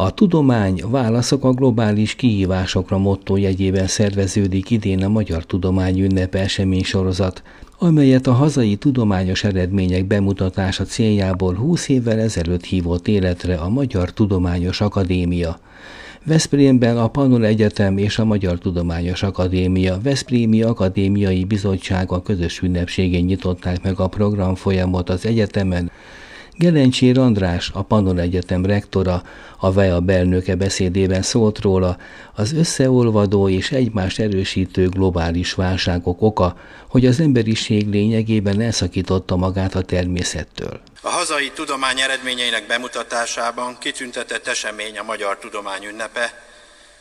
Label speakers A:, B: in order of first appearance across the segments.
A: A tudomány válaszok a globális kihívásokra motto jegyében szerveződik idén a Magyar Tudomány ünnepe esemény sorozat, amelyet a hazai tudományos eredmények bemutatása céljából 20 évvel ezelőtt hívott életre a Magyar Tudományos Akadémia. Veszprémben a Pannon Egyetem és a Magyar Tudományos Akadémia Veszprémi Akadémiai Bizottsága közös ünnepségén nyitották meg a program folyamot az egyetemen, Gelencsér András, a Pannon Egyetem rektora, a VEA belnöke beszédében szólt róla, az összeolvadó és egymást erősítő globális válságok oka, hogy az emberiség lényegében elszakította magát a természettől.
B: A hazai tudomány eredményeinek bemutatásában kitüntetett esemény a Magyar Tudomány ünnepe,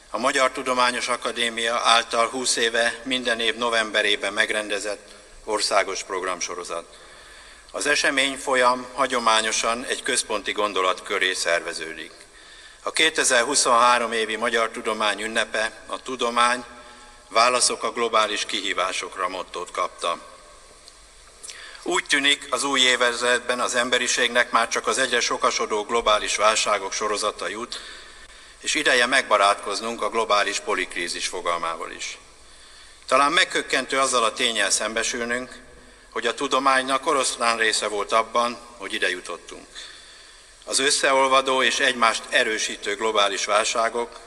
B: a Magyar Tudományos Akadémia által 20 éve minden év novemberében megrendezett országos programsorozat. Az esemény folyam hagyományosan egy központi gondolat köré szerveződik. A 2023 évi Magyar Tudomány ünnepe, a tudomány, válaszok a globális kihívásokra mottót kapta. Úgy tűnik, az új évezredben az emberiségnek már csak az egyre sokasodó globális válságok sorozata jut, és ideje megbarátkoznunk a globális polikrízis fogalmával is. Talán megkökkentő azzal a tényel szembesülnünk, hogy a tudománynak oroszlán része volt abban, hogy ide jutottunk. Az összeolvadó és egymást erősítő globális válságok,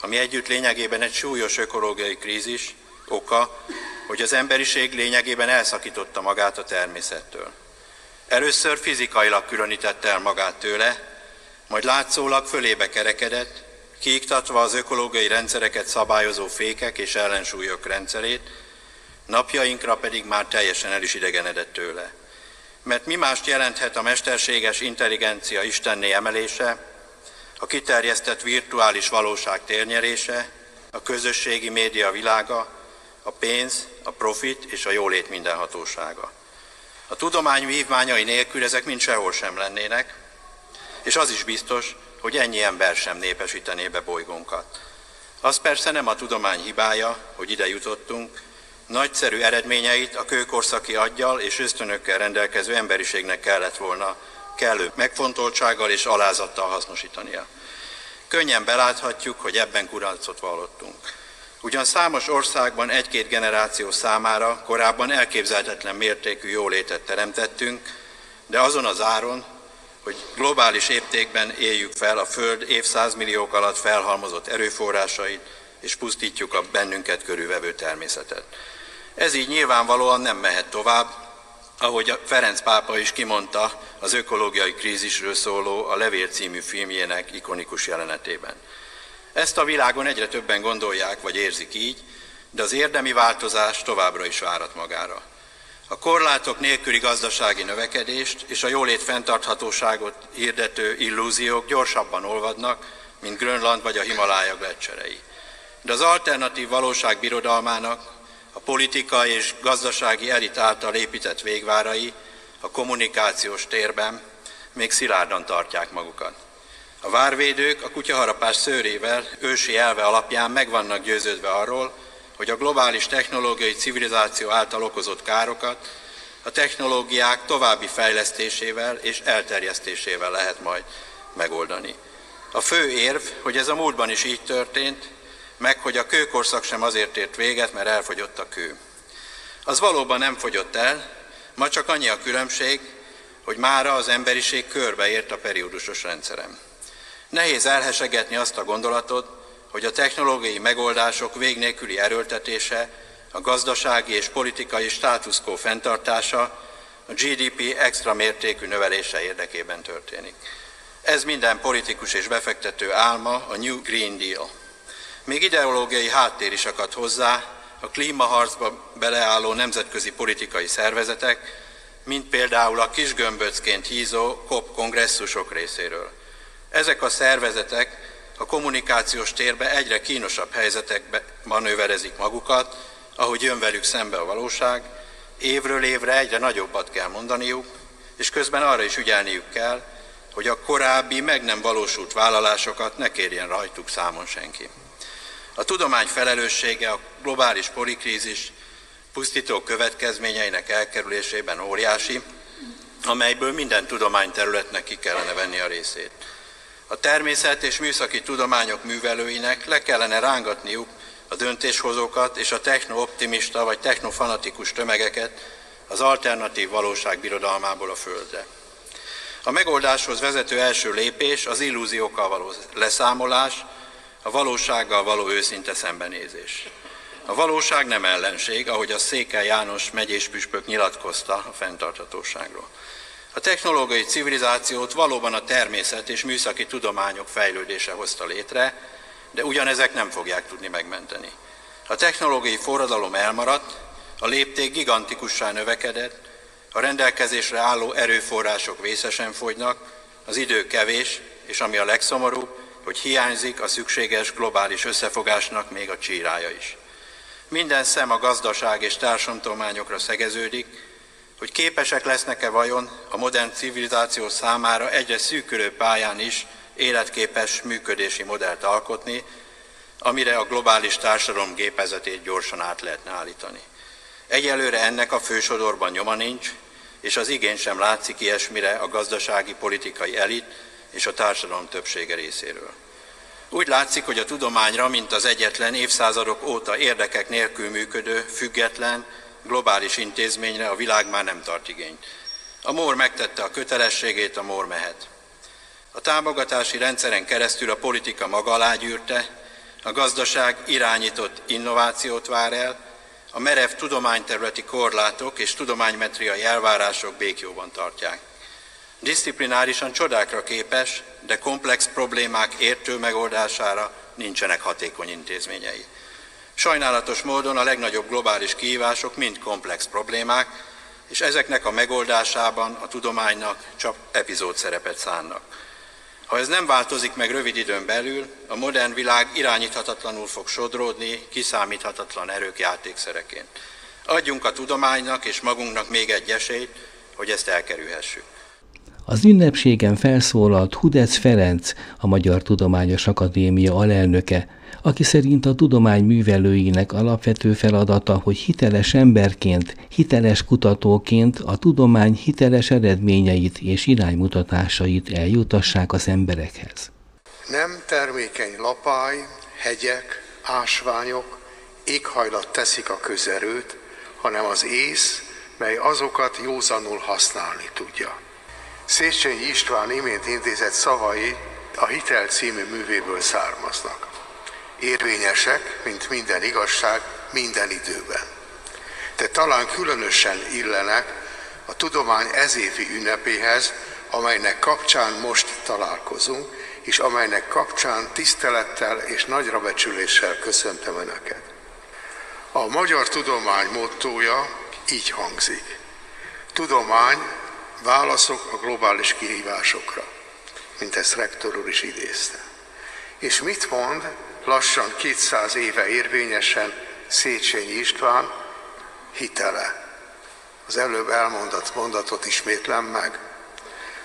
B: ami együtt lényegében egy súlyos ökológiai krízis, oka, hogy az emberiség lényegében elszakította magát a természettől. Először fizikailag különítette el magát tőle, majd látszólag fölébe kerekedett, kiiktatva az ökológiai rendszereket szabályozó fékek és ellensúlyok rendszerét, napjainkra pedig már teljesen el is idegenedett tőle. Mert mi mást jelenthet a mesterséges intelligencia istenné emelése, a kiterjesztett virtuális valóság térnyerése, a közösségi média világa, a pénz, a profit és a jólét mindenhatósága. A tudomány vívmányai nélkül ezek mind sehol sem lennének, és az is biztos, hogy ennyi ember sem népesítené be bolygónkat. Az persze nem a tudomány hibája, hogy ide jutottunk, Nagyszerű eredményeit a kőkorszaki aggyal és ösztönökkel rendelkező emberiségnek kellett volna kellő megfontoltsággal és alázattal hasznosítania. Könnyen beláthatjuk, hogy ebben kudarcot vallottunk. Ugyan számos országban egy-két generáció számára korábban elképzelhetetlen mértékű jólétet teremtettünk, de azon az áron, hogy globális éptékben éljük fel a Föld évszázmilliók alatt felhalmozott erőforrásait, és pusztítjuk a bennünket körülvevő természetet. Ez így nyilvánvalóan nem mehet tovább, ahogy a Ferenc pápa is kimondta az ökológiai krízisről szóló a Levél című filmjének ikonikus jelenetében. Ezt a világon egyre többen gondolják vagy érzik így, de az érdemi változás továbbra is várat magára. A korlátok nélküli gazdasági növekedést és a jólét fenntarthatóságot hirdető illúziók gyorsabban olvadnak, mint Grönland vagy a Himalája gletszerei. De az alternatív valóság birodalmának a politika és gazdasági elit által épített végvárai a kommunikációs térben még szilárdan tartják magukat. A várvédők a kutyaharapás szőrével ősi elve alapján meg vannak győződve arról, hogy a globális technológiai civilizáció által okozott károkat a technológiák további fejlesztésével és elterjesztésével lehet majd megoldani. A fő érv, hogy ez a múltban is így történt, meg hogy a kőkorszak sem azért ért véget, mert elfogyott a kő. Az valóban nem fogyott el, ma csak annyi a különbség, hogy mára az emberiség körbeért a periódusos rendszerem. Nehéz elhesegetni azt a gondolatot, hogy a technológiai megoldások vég nélküli erőltetése, a gazdasági és politikai státuszkó fenntartása, a GDP extra mértékű növelése érdekében történik. Ez minden politikus és befektető álma, a New Green Deal. Még ideológiai háttér is akad hozzá a klímaharcba beleálló nemzetközi politikai szervezetek, mint például a kisgömböcként hízó COP kongresszusok részéről. Ezek a szervezetek a kommunikációs térbe egyre kínosabb helyzetekbe manőverezik magukat, ahogy jön velük szembe a valóság, évről évre egyre nagyobbat kell mondaniuk, és közben arra is ügyelniük kell, hogy a korábbi meg nem valósult vállalásokat ne kérjen rajtuk számon senki. A tudomány felelőssége a globális polikrízis pusztító következményeinek elkerülésében óriási, amelyből minden tudományterületnek ki kellene venni a részét. A természet és műszaki tudományok művelőinek le kellene rángatniuk a döntéshozókat és a technooptimista vagy technofanatikus tömegeket az alternatív valóság birodalmából a Földre. A megoldáshoz vezető első lépés az illúziókkal való leszámolás, a valósággal való őszinte szembenézés. A valóság nem ellenség, ahogy a Székely János megyés püspök nyilatkozta a fenntarthatóságról. A technológiai civilizációt valóban a természet és műszaki tudományok fejlődése hozta létre, de ugyanezek nem fogják tudni megmenteni. A technológiai forradalom elmaradt, a lépték gigantikussá növekedett, a rendelkezésre álló erőforrások vészesen fogynak, az idő kevés, és ami a legszomorúbb, hogy hiányzik a szükséges globális összefogásnak még a csírája is. Minden szem a gazdaság és társadalományokra szegeződik, hogy képesek lesznek-e vajon a modern civilizáció számára egyre szűkülő pályán is életképes működési modellt alkotni, amire a globális társadalom gépezetét gyorsan át lehetne állítani. Egyelőre ennek a fősodorban nyoma nincs, és az igény sem látszik ilyesmire a gazdasági politikai elit és a társadalom többsége részéről. Úgy látszik, hogy a tudományra, mint az egyetlen évszázadok óta érdekek nélkül működő, független, globális intézményre a világ már nem tart igényt. A MOR megtette a kötelességét, a MOR mehet. A támogatási rendszeren keresztül a politika maga alá gyűrte, a gazdaság irányított innovációt vár el, a merev tudományterületi korlátok és tudománymetriai elvárások békjóban tartják. Disziplinárisan csodákra képes, de komplex problémák értő megoldására nincsenek hatékony intézményei. Sajnálatos módon a legnagyobb globális kihívások mind komplex problémák, és ezeknek a megoldásában a tudománynak csak epizód szerepet szánnak. Ha ez nem változik meg rövid időn belül, a modern világ irányíthatatlanul fog sodródni, kiszámíthatatlan erők játékszereként. Adjunk a tudománynak és magunknak még egy esélyt, hogy ezt elkerülhessük.
A: Az ünnepségen felszólalt Hudec Ferenc, a Magyar Tudományos Akadémia alelnöke, aki szerint a tudomány művelőinek alapvető feladata, hogy hiteles emberként, hiteles kutatóként a tudomány hiteles eredményeit és iránymutatásait eljutassák az emberekhez.
C: Nem termékeny lapály, hegyek, ásványok, éghajlat teszik a közerőt, hanem az ész, mely azokat józanul használni tudja. Széchenyi István imént intézett szavai a Hitel című művéből származnak érvényesek, mint minden igazság, minden időben. De talán különösen illenek a tudomány ezévi ünnepéhez, amelynek kapcsán most találkozunk, és amelynek kapcsán tisztelettel és nagyra becsüléssel köszöntöm Önöket. A magyar tudomány mottója így hangzik. Tudomány, válaszok a globális kihívásokra, mint ezt rektor úr is idézte. És mit mond lassan 200 éve érvényesen Széchenyi István hitele. Az előbb elmondott mondatot ismétlem meg.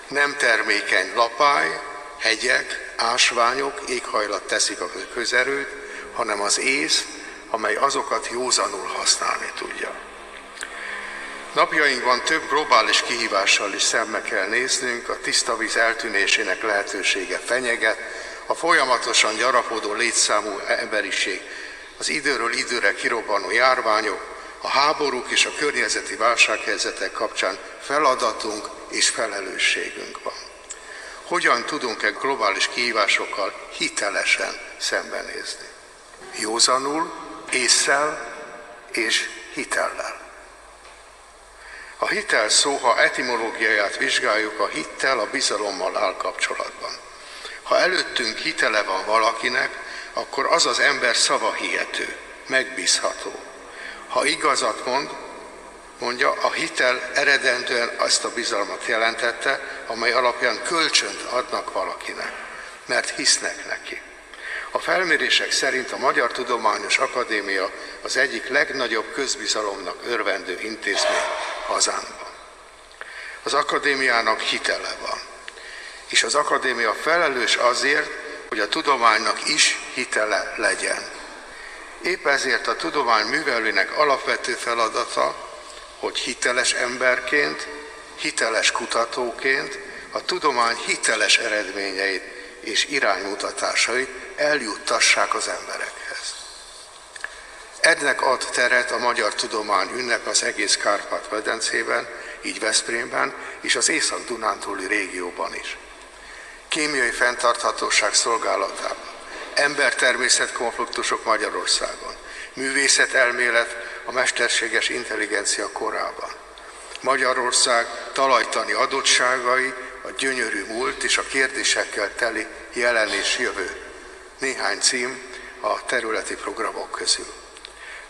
C: Nem termékeny lapály, hegyek, ásványok, éghajlat teszik a közerőt, hanem az ész, amely azokat józanul használni tudja. Napjainkban több globális kihívással is szembe kell néznünk, a tiszta víz eltűnésének lehetősége fenyeget, a folyamatosan gyarapodó létszámú emberiség, az időről időre kirobbanó járványok, a háborúk és a környezeti válsághelyzetek kapcsán feladatunk és felelősségünk van. Hogyan tudunk-e globális kihívásokkal hitelesen szembenézni? Józanul, észsel és hitellel. A hitel szó, ha etimológiáját vizsgáljuk, a hittel a bizalommal áll kapcsolatban. Ha előttünk hitele van valakinek, akkor az az ember szava hihető, megbízható. Ha igazat mond, mondja, a hitel eredendően azt a bizalmat jelentette, amely alapján kölcsönt adnak valakinek, mert hisznek neki. A felmérések szerint a Magyar Tudományos Akadémia az egyik legnagyobb közbizalomnak örvendő intézmény hazánkban. Az akadémiának hitele van és az akadémia felelős azért, hogy a tudománynak is hitele legyen. Épp ezért a tudomány művelőnek alapvető feladata, hogy hiteles emberként, hiteles kutatóként a tudomány hiteles eredményeit és iránymutatásait eljuttassák az emberekhez. Ennek ad teret a Magyar Tudomány ünnep az egész Kárpát-medencében, így Veszprémben és az Észak-Dunántúli régióban is. Kémiai fenntarthatóság szolgálatában, ember-természet konfliktusok Magyarországon, művészet elmélet a mesterséges intelligencia korában. Magyarország talajtani adottságai, a gyönyörű múlt és a kérdésekkel teli jelen és jövő. Néhány cím a területi programok közül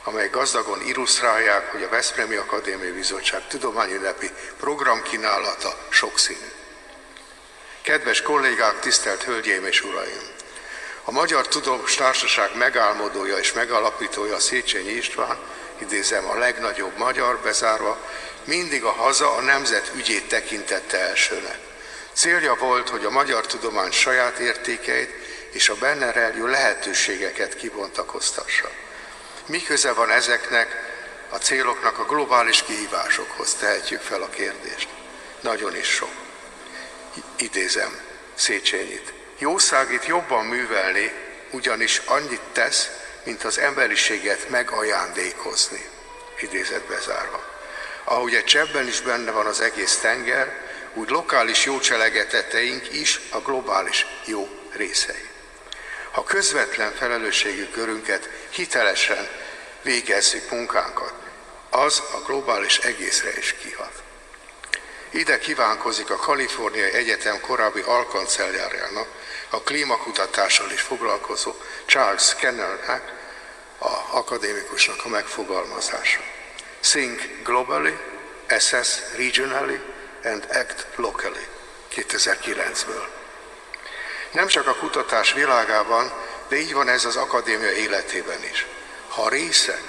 C: amely gazdagon illusztrálják, hogy a Veszprémi Akadémiai Bizottság tudományünnepi programkínálata sokszínű. Kedves kollégák, tisztelt Hölgyeim és Uraim! A Magyar Tudományos Társaság megálmodója és megalapítója Széchenyi István, idézem a legnagyobb magyar bezárva, mindig a haza a nemzet ügyét tekintette elsőnek. Célja volt, hogy a magyar tudomány saját értékeit és a benne rejlő lehetőségeket kibontakoztassa. Mi köze van ezeknek a céloknak a globális kihívásokhoz? Tehetjük fel a kérdést. Nagyon is sok. Idézem Széchenyit. Jószágit jobban művelni, ugyanis annyit tesz, mint az emberiséget megajándékozni. Idézet bezárva. Ahogy egy csebben is benne van az egész tenger, úgy lokális jó cselegeteteink is a globális jó részei ha közvetlen felelősségű körünket hitelesen végezzük munkánkat, az a globális egészre is kihat. Ide kívánkozik a Kaliforniai Egyetem korábbi alkancellárjának, a klímakutatással is foglalkozó Charles Kennernek, a akadémikusnak a megfogalmazása. Think globally, assess regionally and act locally 2009-ből. Nem csak a kutatás világában, de így van ez az akadémia életében is. Ha a részek,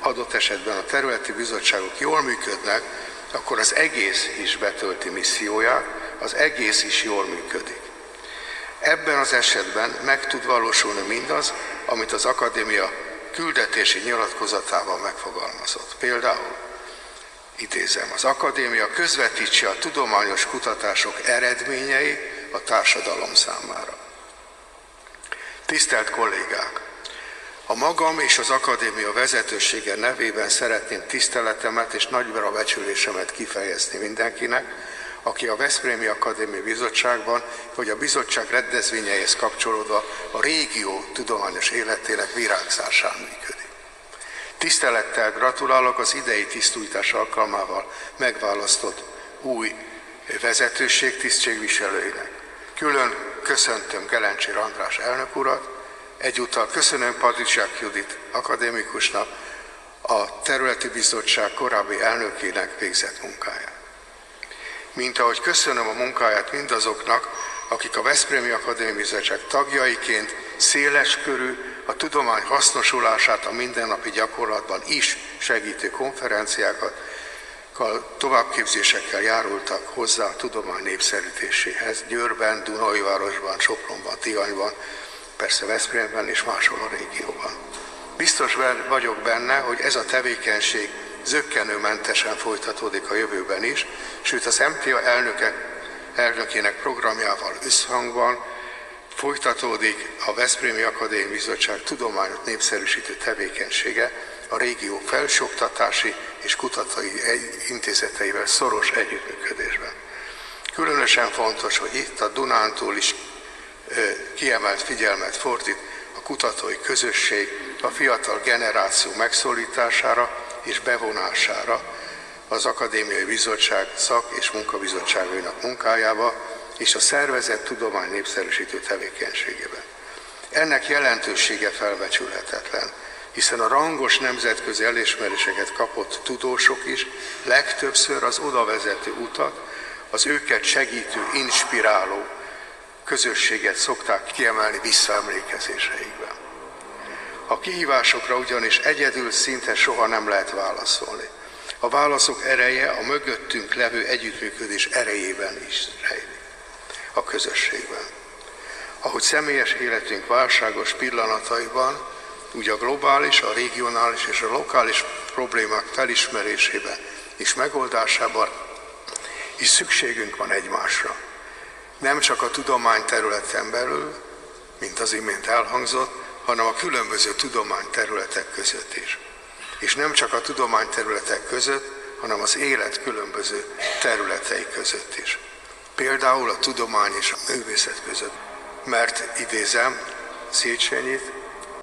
C: adott esetben a területi bizottságok jól működnek, akkor az egész is betölti misszióját, az egész is jól működik. Ebben az esetben meg tud valósulni mindaz, amit az akadémia küldetési nyilatkozatában megfogalmazott. Például, idézem, az akadémia közvetítse a tudományos kutatások eredményei a társadalom számára. Tisztelt kollégák! A magam és az akadémia vezetősége nevében szeretném tiszteletemet és nagyra becsülésemet kifejezni mindenkinek, aki a Veszprémi Akadémia Bizottságban, vagy a bizottság rendezvényeihez kapcsolódva a régió tudományos életének virágzásán működik. Tisztelettel gratulálok az idei tisztújtás alkalmával megválasztott új vezetőség tisztségviselőinek. Külön köszöntöm Gelencsér András elnök urat, egyúttal köszönöm Padricsák Judit akadémikusnak, a területi bizottság korábbi elnökének végzett munkáját. Mint ahogy köszönöm a munkáját mindazoknak, akik a Veszprémi Akadémiai Bizottság tagjaiként széles körű, a tudomány hasznosulását a mindennapi gyakorlatban is segítő konferenciákat, továbbképzésekkel járultak hozzá a tudomány népszerűtéséhez Győrben, Dunajvárosban, Sopronban, Tihanyban, persze Veszprémben és máshol a régióban. Biztos vagyok benne, hogy ez a tevékenység zöggenőmentesen folytatódik a jövőben is, sőt az MTA elnöke, elnökének programjával összhangban folytatódik a Veszprémi Akadémiai Bizottság tudományot népszerűsítő tevékenysége, a régió felsőoktatási és kutatói intézeteivel szoros együttműködésben. Különösen fontos, hogy itt a Dunántúl is kiemelt figyelmet fordít a kutatói közösség a fiatal generáció megszólítására és bevonására az Akadémiai Bizottság szak- és munkabizottságainak munkájába és a szervezet tudomány népszerűsítő tevékenységében. Ennek jelentősége felbecsülhetetlen hiszen a rangos nemzetközi elismeréseket kapott tudósok is legtöbbször az oda vezető utat, az őket segítő, inspiráló közösséget szokták kiemelni visszaemlékezéseikben. A kihívásokra ugyanis egyedül szinte soha nem lehet válaszolni. A válaszok ereje a mögöttünk levő együttműködés erejében is rejlik, a közösségben. Ahogy személyes életünk válságos pillanataiban úgy a globális, a regionális és a lokális problémák felismerésében és megoldásában is szükségünk van egymásra. nem csak a tudomány területen belül, mint az imént elhangzott, hanem a különböző tudományterületek között is. És nem csak a tudományterületek között, hanem az élet különböző területei között is. Például a tudomány és a művészet között. Mert idézem Széchenyit,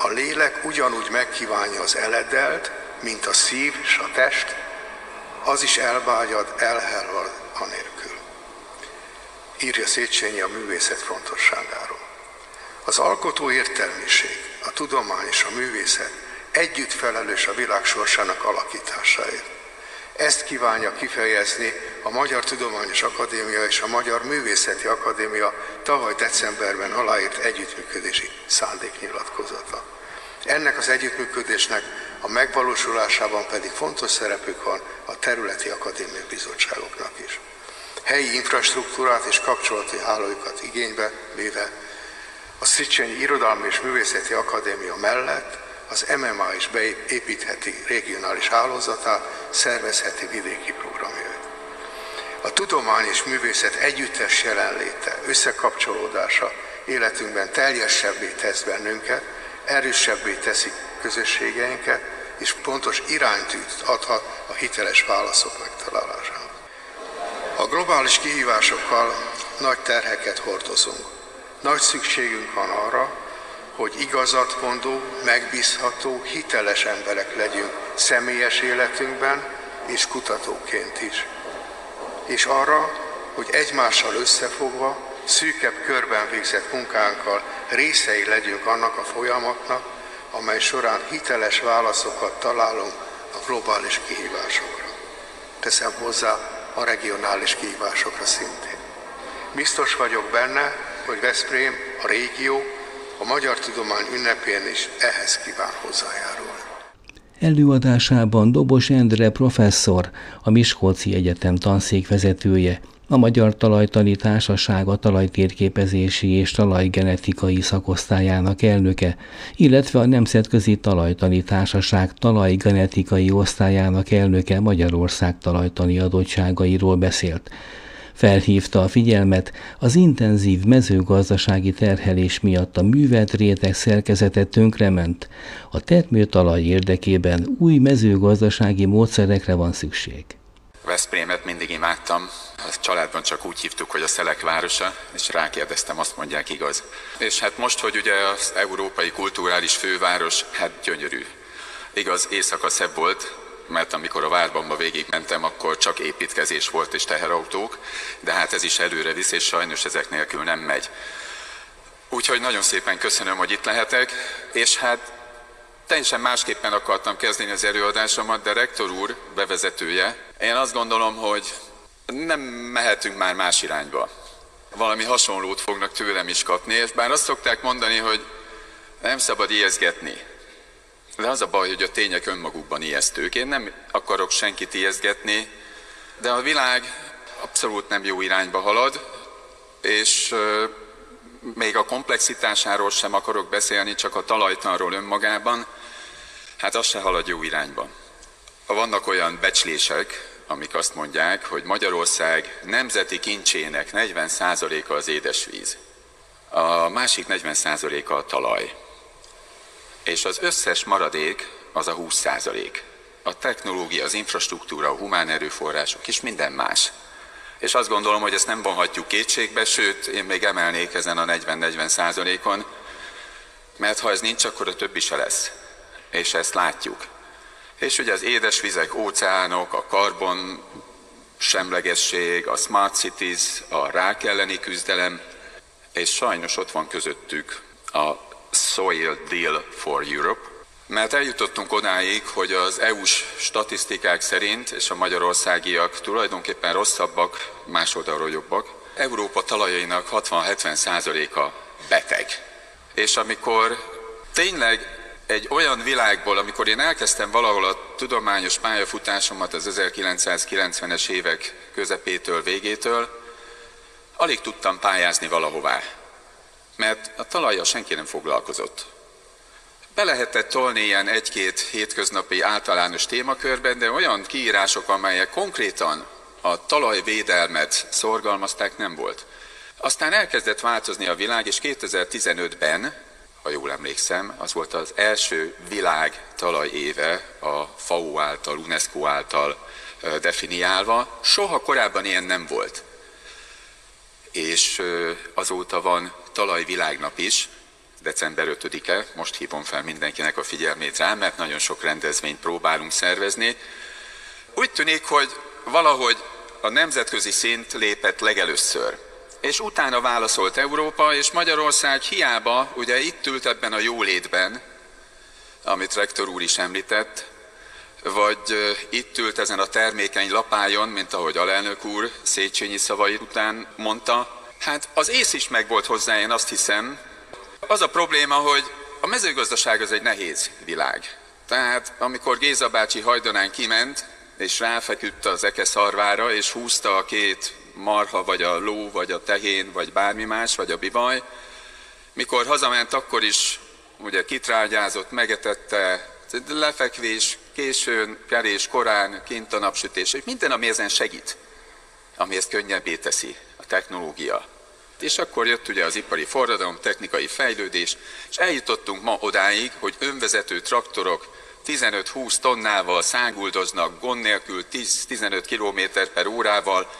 C: a lélek ugyanúgy megkívánja az eledelt, mint a szív és a test, az is elvágyad, elhelvad anélkül. Írja Széchenyi a művészet fontosságáról. Az alkotó értelmiség, a tudomány és a művészet együtt felelős a világ sorsának alakításáért. Ezt kívánja kifejezni a Magyar Tudományos Akadémia és a Magyar Művészeti Akadémia tavaly decemberben aláírt együttműködési szándéknyilatkozata. Ennek az együttműködésnek a megvalósulásában pedig fontos szerepük van a területi akadémiai bizottságoknak is. Helyi infrastruktúrát és kapcsolati hálóikat igénybe véve a Szicsenyi Irodalmi és Művészeti Akadémia mellett az MMA is beépítheti regionális hálózatát, szervezheti vidéki programjait. A tudomány és művészet együttes jelenléte, összekapcsolódása életünkben teljesebbé tesz bennünket, erősebbé teszi közösségeinket, és pontos iránytűt adhat a hiteles válaszok megtalálására. A globális kihívásokkal nagy terheket hordozunk. Nagy szükségünk van arra, hogy igazat mondó, megbízható, hiteles emberek legyünk személyes életünkben és kutatóként is. És arra, hogy egymással összefogva, szűkebb körben végzett munkánkkal részei legyünk annak a folyamatnak, amely során hiteles válaszokat találunk a globális kihívásokra. Teszem hozzá a regionális kihívásokra szintén. Biztos vagyok benne, hogy Veszprém, a régió, a Magyar Tudomány ünnepén is ehhez kíván hozzájárulni.
A: Előadásában Dobos Endre professzor, a Miskolci Egyetem tanszékvezetője, a Magyar Talajtani Társaság a talajtérképezési és talajgenetikai szakosztályának elnöke, illetve a Nemzetközi Talajtani Társaság talajgenetikai osztályának elnöke Magyarország talajtani adottságairól beszélt felhívta a figyelmet, az intenzív mezőgazdasági terhelés miatt a művelt réteg szerkezete tönkrement. A termőtalaj érdekében új mezőgazdasági módszerekre van szükség.
D: Veszprémet mindig imádtam, a családban csak úgy hívtuk, hogy a Szelek városa, és rákérdeztem, azt mondják igaz. És hát most, hogy ugye az európai kulturális főváros, hát gyönyörű. Igaz, éjszaka szebb volt, mert amikor a Várbamba végigmentem, akkor csak építkezés volt és teherautók, de hát ez is előre visz, és sajnos ezek nélkül nem megy. Úgyhogy nagyon szépen köszönöm, hogy itt lehetek, és hát teljesen másképpen akartam kezdeni az előadásomat, de rektor úr bevezetője, én azt gondolom, hogy nem mehetünk már más irányba. Valami hasonlót fognak tőlem is kapni, és bár azt szokták mondani, hogy nem szabad ijeszgetni. De az a baj, hogy a tények önmagukban ijesztők. Én nem akarok senkit ijeszgetni, de a világ abszolút nem jó irányba halad, és még a komplexitásáról sem akarok beszélni, csak a talajtanról önmagában, hát az se halad jó irányba. Vannak olyan becslések, amik azt mondják, hogy Magyarország nemzeti kincsének 40%-a az édesvíz. A másik 40%-a a talaj és az összes maradék az a 20 százalék. A technológia, az infrastruktúra, a humán erőforrások és minden más. És azt gondolom, hogy ezt nem vonhatjuk kétségbe, sőt, én még emelnék ezen a 40-40 százalékon, mert ha ez nincs, akkor a többi se lesz. És ezt látjuk. És ugye az édesvizek, óceánok, a karbon semlegesség, a smart cities, a rák elleni küzdelem, és sajnos ott van közöttük a Soil Deal for Europe, mert eljutottunk odáig, hogy az EU-s statisztikák szerint, és a magyarországiak tulajdonképpen rosszabbak, más oldalról jobbak, Európa talajainak 60-70 százaléka beteg. És amikor tényleg egy olyan világból, amikor én elkezdtem valahol a tudományos pályafutásomat az 1990-es évek közepétől, végétől, alig tudtam pályázni valahová mert a talajjal senki nem foglalkozott. Be lehetett tolni ilyen egy-két hétköznapi általános témakörben, de olyan kiírások, amelyek konkrétan a talajvédelmet szorgalmazták, nem volt. Aztán elkezdett változni a világ, és 2015-ben, ha jól emlékszem, az volt az első világ talajéve a FAO által, UNESCO által definiálva. Soha korábban ilyen nem volt. És azóta van talajvilágnap is, december 5-e, most hívom fel mindenkinek a figyelmét rá, mert nagyon sok rendezvényt próbálunk szervezni. Úgy tűnik, hogy valahogy a nemzetközi szint lépett legelőször. És utána válaszolt Európa, és Magyarország hiába, ugye itt ült ebben a jólétben, amit rektor úr is említett, vagy itt ült ezen a termékeny lapájon, mint ahogy alelnök úr Széchenyi szavai után mondta, hát az ész is megvolt hozzá, én azt hiszem. Az a probléma, hogy a mezőgazdaság az egy nehéz világ. Tehát amikor Géza bácsi hajdanán kiment, és ráfeküdt az eke szarvára, és húzta a két marha, vagy a ló, vagy a tehén, vagy bármi más, vagy a bivaj, mikor hazament, akkor is ugye kitrágyázott, megetette, lefekvés, későn, kerés, korán, kint a napsütés, minden, ami ezen segít, ami ezt könnyebbé teszi, a technológia. És akkor jött ugye az ipari forradalom, technikai fejlődés, és eljutottunk ma odáig, hogy önvezető traktorok 15-20 tonnával száguldoznak gond nélkül 10-15 km per órával,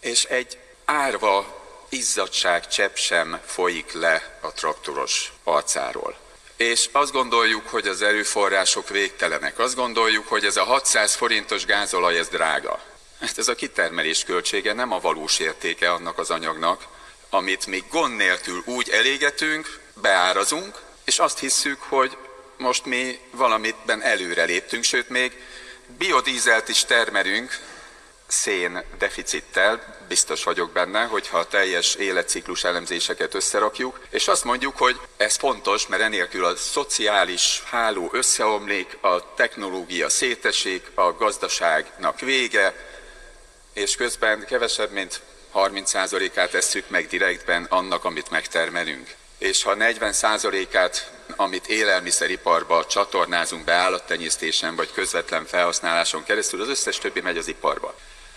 D: és egy árva izzadság csepp sem folyik le a traktoros arcáról. És azt gondoljuk, hogy az erőforrások végtelenek. Azt gondoljuk, hogy ez a 600 forintos gázolaj, ez drága. Hát ez a kitermelés költsége nem a valós értéke annak az anyagnak, amit még gond nélkül úgy elégetünk, beárazunk, és azt hisszük, hogy most mi valamitben előre léptünk, sőt még biodízelt is termelünk szén deficittel, biztos vagyok benne, hogyha a teljes életciklus elemzéseket összerakjuk, és azt mondjuk, hogy ez fontos, mert enélkül a szociális háló összeomlik, a technológia szétesik, a gazdaságnak vége, és közben kevesebb, mint 30%-át tesszük meg direktben annak, amit megtermelünk. És ha 40%-át, amit élelmiszeriparba csatornázunk be állattenyésztésen vagy közvetlen felhasználáson keresztül, az összes többi megy az iparba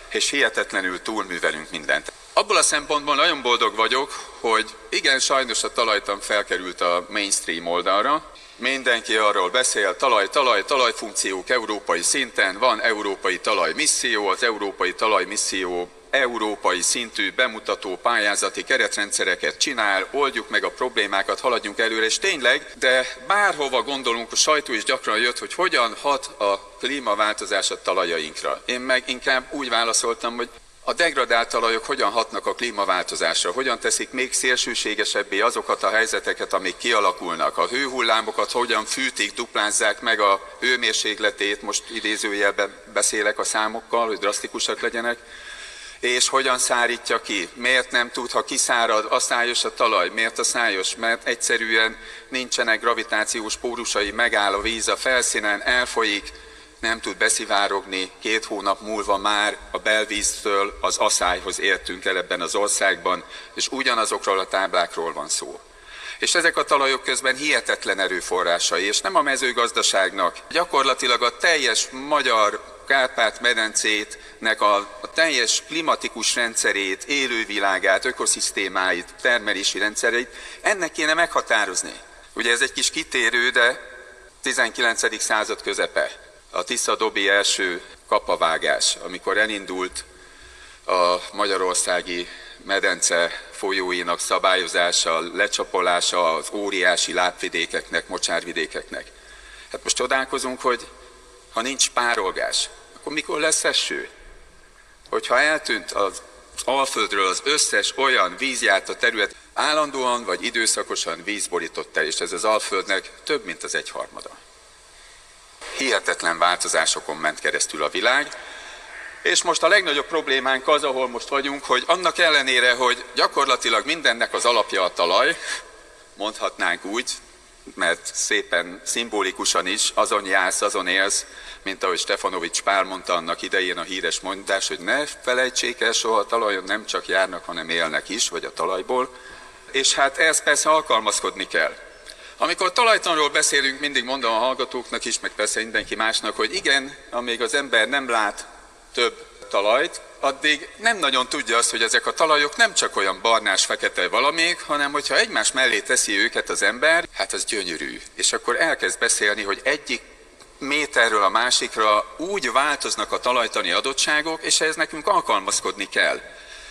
D: és hihetetlenül túlművelünk mindent. Abból a szempontból nagyon boldog vagyok, hogy igen, sajnos a talajtan felkerült a mainstream oldalra, Mindenki arról beszél, talaj, talaj, talajfunkciók európai szinten, van európai talajmisszió, az európai talajmisszió európai szintű bemutató pályázati keretrendszereket csinál, oldjuk meg a problémákat, haladjunk előre, és tényleg, de bárhova gondolunk, a sajtó is gyakran jött, hogy hogyan hat a klímaváltozás a talajainkra. Én meg inkább úgy válaszoltam, hogy a degradált talajok hogyan hatnak a klímaváltozásra, hogyan teszik még szélsőségesebbé azokat a helyzeteket, amik kialakulnak. A hőhullámokat hogyan fűtik, duplázzák meg a hőmérsékletét, most idézőjelben beszélek a számokkal, hogy drasztikusak legyenek, és hogyan szárítja ki. Miért nem tud, ha kiszárad, a szájos a talaj. Miért a szájos? Mert egyszerűen nincsenek gravitációs pórusai, megáll a víz a felszínen, elfolyik, nem tud beszivárogni, két hónap múlva már a belvíztől az aszályhoz értünk el ebben az országban, és ugyanazokról a táblákról van szó. És ezek a talajok közben hihetetlen erőforrásai, és nem a mezőgazdaságnak. Gyakorlatilag a teljes magyar Kárpát-medencétnek a, teljes klimatikus rendszerét, élővilágát, ökoszisztémáit, termelési rendszereit, ennek kéne meghatározni. Ugye ez egy kis kitérő, de 19. század közepe a Tisza-Dobi első kapavágás, amikor elindult a magyarországi medence folyóinak szabályozása, lecsapolása az óriási lábvidékeknek, mocsárvidékeknek. Hát most csodálkozunk, hogy ha nincs párolgás, akkor mikor lesz eső? Hogyha eltűnt az Alföldről az összes olyan vízjárt a terület, állandóan vagy időszakosan vízborított el, és ez az Alföldnek több, mint az egyharmada hihetetlen változásokon ment keresztül a világ, és most a legnagyobb problémánk az, ahol most vagyunk, hogy annak ellenére, hogy gyakorlatilag mindennek az alapja a talaj, mondhatnánk úgy, mert szépen szimbolikusan is azon jársz, azon élsz, mint ahogy Stefanovics Pál mondta annak idején a híres mondás, hogy ne felejtsék el soha a talajon nem csak járnak, hanem élnek is, vagy a talajból. És hát ehhez persze alkalmazkodni kell. Amikor talajtanról beszélünk, mindig mondom a hallgatóknak is, meg persze mindenki másnak, hogy igen, amíg az ember nem lát több talajt, addig nem nagyon tudja azt, hogy ezek a talajok nem csak olyan barnás-fekete valamik, hanem hogyha egymás mellé teszi őket az ember, hát az gyönyörű. És akkor elkezd beszélni, hogy egyik méterről a másikra úgy változnak a talajtani adottságok, és ehhez nekünk alkalmazkodni kell.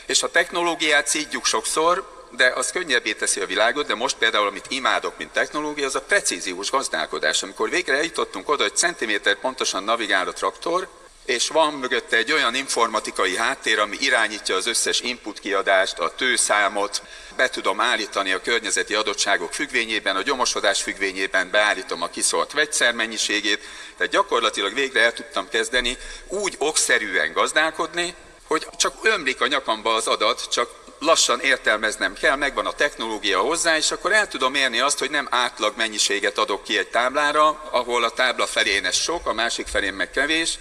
D: És a technológiát szídjuk sokszor, de az könnyebbé teszi a világot, de most például, amit imádok, mint technológia, az a precíziós gazdálkodás. Amikor végre eljutottunk oda, hogy centiméter pontosan navigál a traktor, és van mögötte egy olyan informatikai háttér, ami irányítja az összes input kiadást, a tőszámot, be tudom állítani a környezeti adottságok függvényében, a gyomosodás függvényében beállítom a kiszolt vegyszer mennyiségét, tehát gyakorlatilag végre el tudtam kezdeni úgy okszerűen gazdálkodni, hogy csak ömlik a nyakamba az adat, csak lassan értelmeznem kell, megvan a technológia hozzá, és akkor el tudom érni azt, hogy nem átlag mennyiséget adok ki egy táblára, ahol a tábla felén ez sok, a másik felén meg kevés,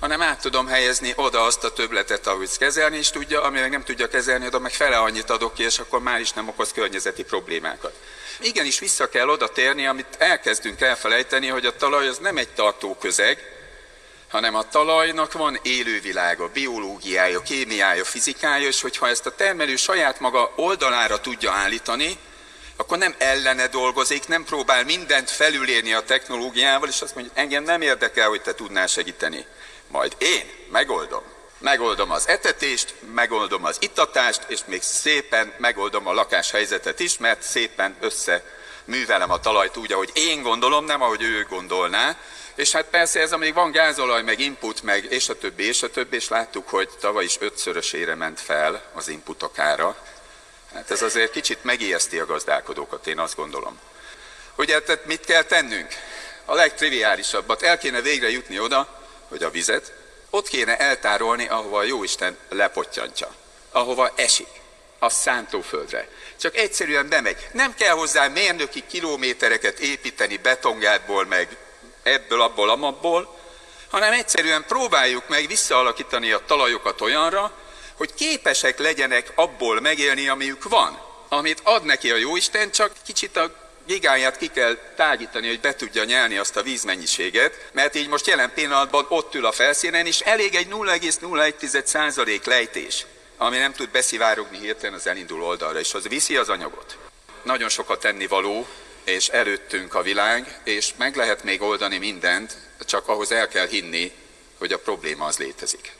D: hanem át tudom helyezni oda azt a töbletet, ahogy kezelni is tudja, ami meg nem tudja kezelni, oda meg fele annyit adok ki, és akkor már is nem okoz környezeti problémákat. Igenis vissza kell oda térni, amit elkezdünk elfelejteni, hogy a talaj az nem egy tartó közeg, hanem a talajnak van élővilága, biológiája, kémiája, fizikája, és hogyha ezt a termelő saját maga oldalára tudja állítani, akkor nem ellene dolgozik, nem próbál mindent felülérni a technológiával, és azt mondja, engem nem érdekel, hogy te tudnál segíteni. Majd én megoldom. Megoldom az etetést, megoldom az itatást, és még szépen megoldom a lakáshelyzetet is, mert szépen össze művelem a talajt úgy, ahogy én gondolom, nem ahogy ő gondolná. És hát persze ez, amíg van gázolaj, meg input, meg és a többi, és a többi, és láttuk, hogy tavaly is ötszörösére ment fel az inputok ára. Hát ez azért kicsit megijeszti a gazdálkodókat, én azt gondolom. Ugye, tehát mit kell tennünk? A legtriviálisabbat. El kéne végre jutni oda, hogy a vizet ott kéne eltárolni, ahova a Jóisten lepottyanítja, ahova esik, a szántóföldre. Csak egyszerűen bemegy. Nem kell hozzá mérnöki kilométereket építeni betongátból, meg ebből, abból, amabból, hanem egyszerűen próbáljuk meg visszaalakítani a talajokat olyanra, hogy képesek legyenek abból megélni, amiük van. Amit ad neki a Jóisten, csak kicsit a gigáját ki kell tágítani, hogy be tudja nyelni azt a vízmennyiséget, mert így most jelen pillanatban ott ül a felszínen, és elég egy 0,01% lejtés, ami nem tud beszivárogni hirtelen az elinduló oldalra, és az viszi az anyagot. Nagyon sokat tennivaló, és előttünk a világ, és meg lehet még oldani mindent, csak ahhoz el kell hinni, hogy a probléma az létezik.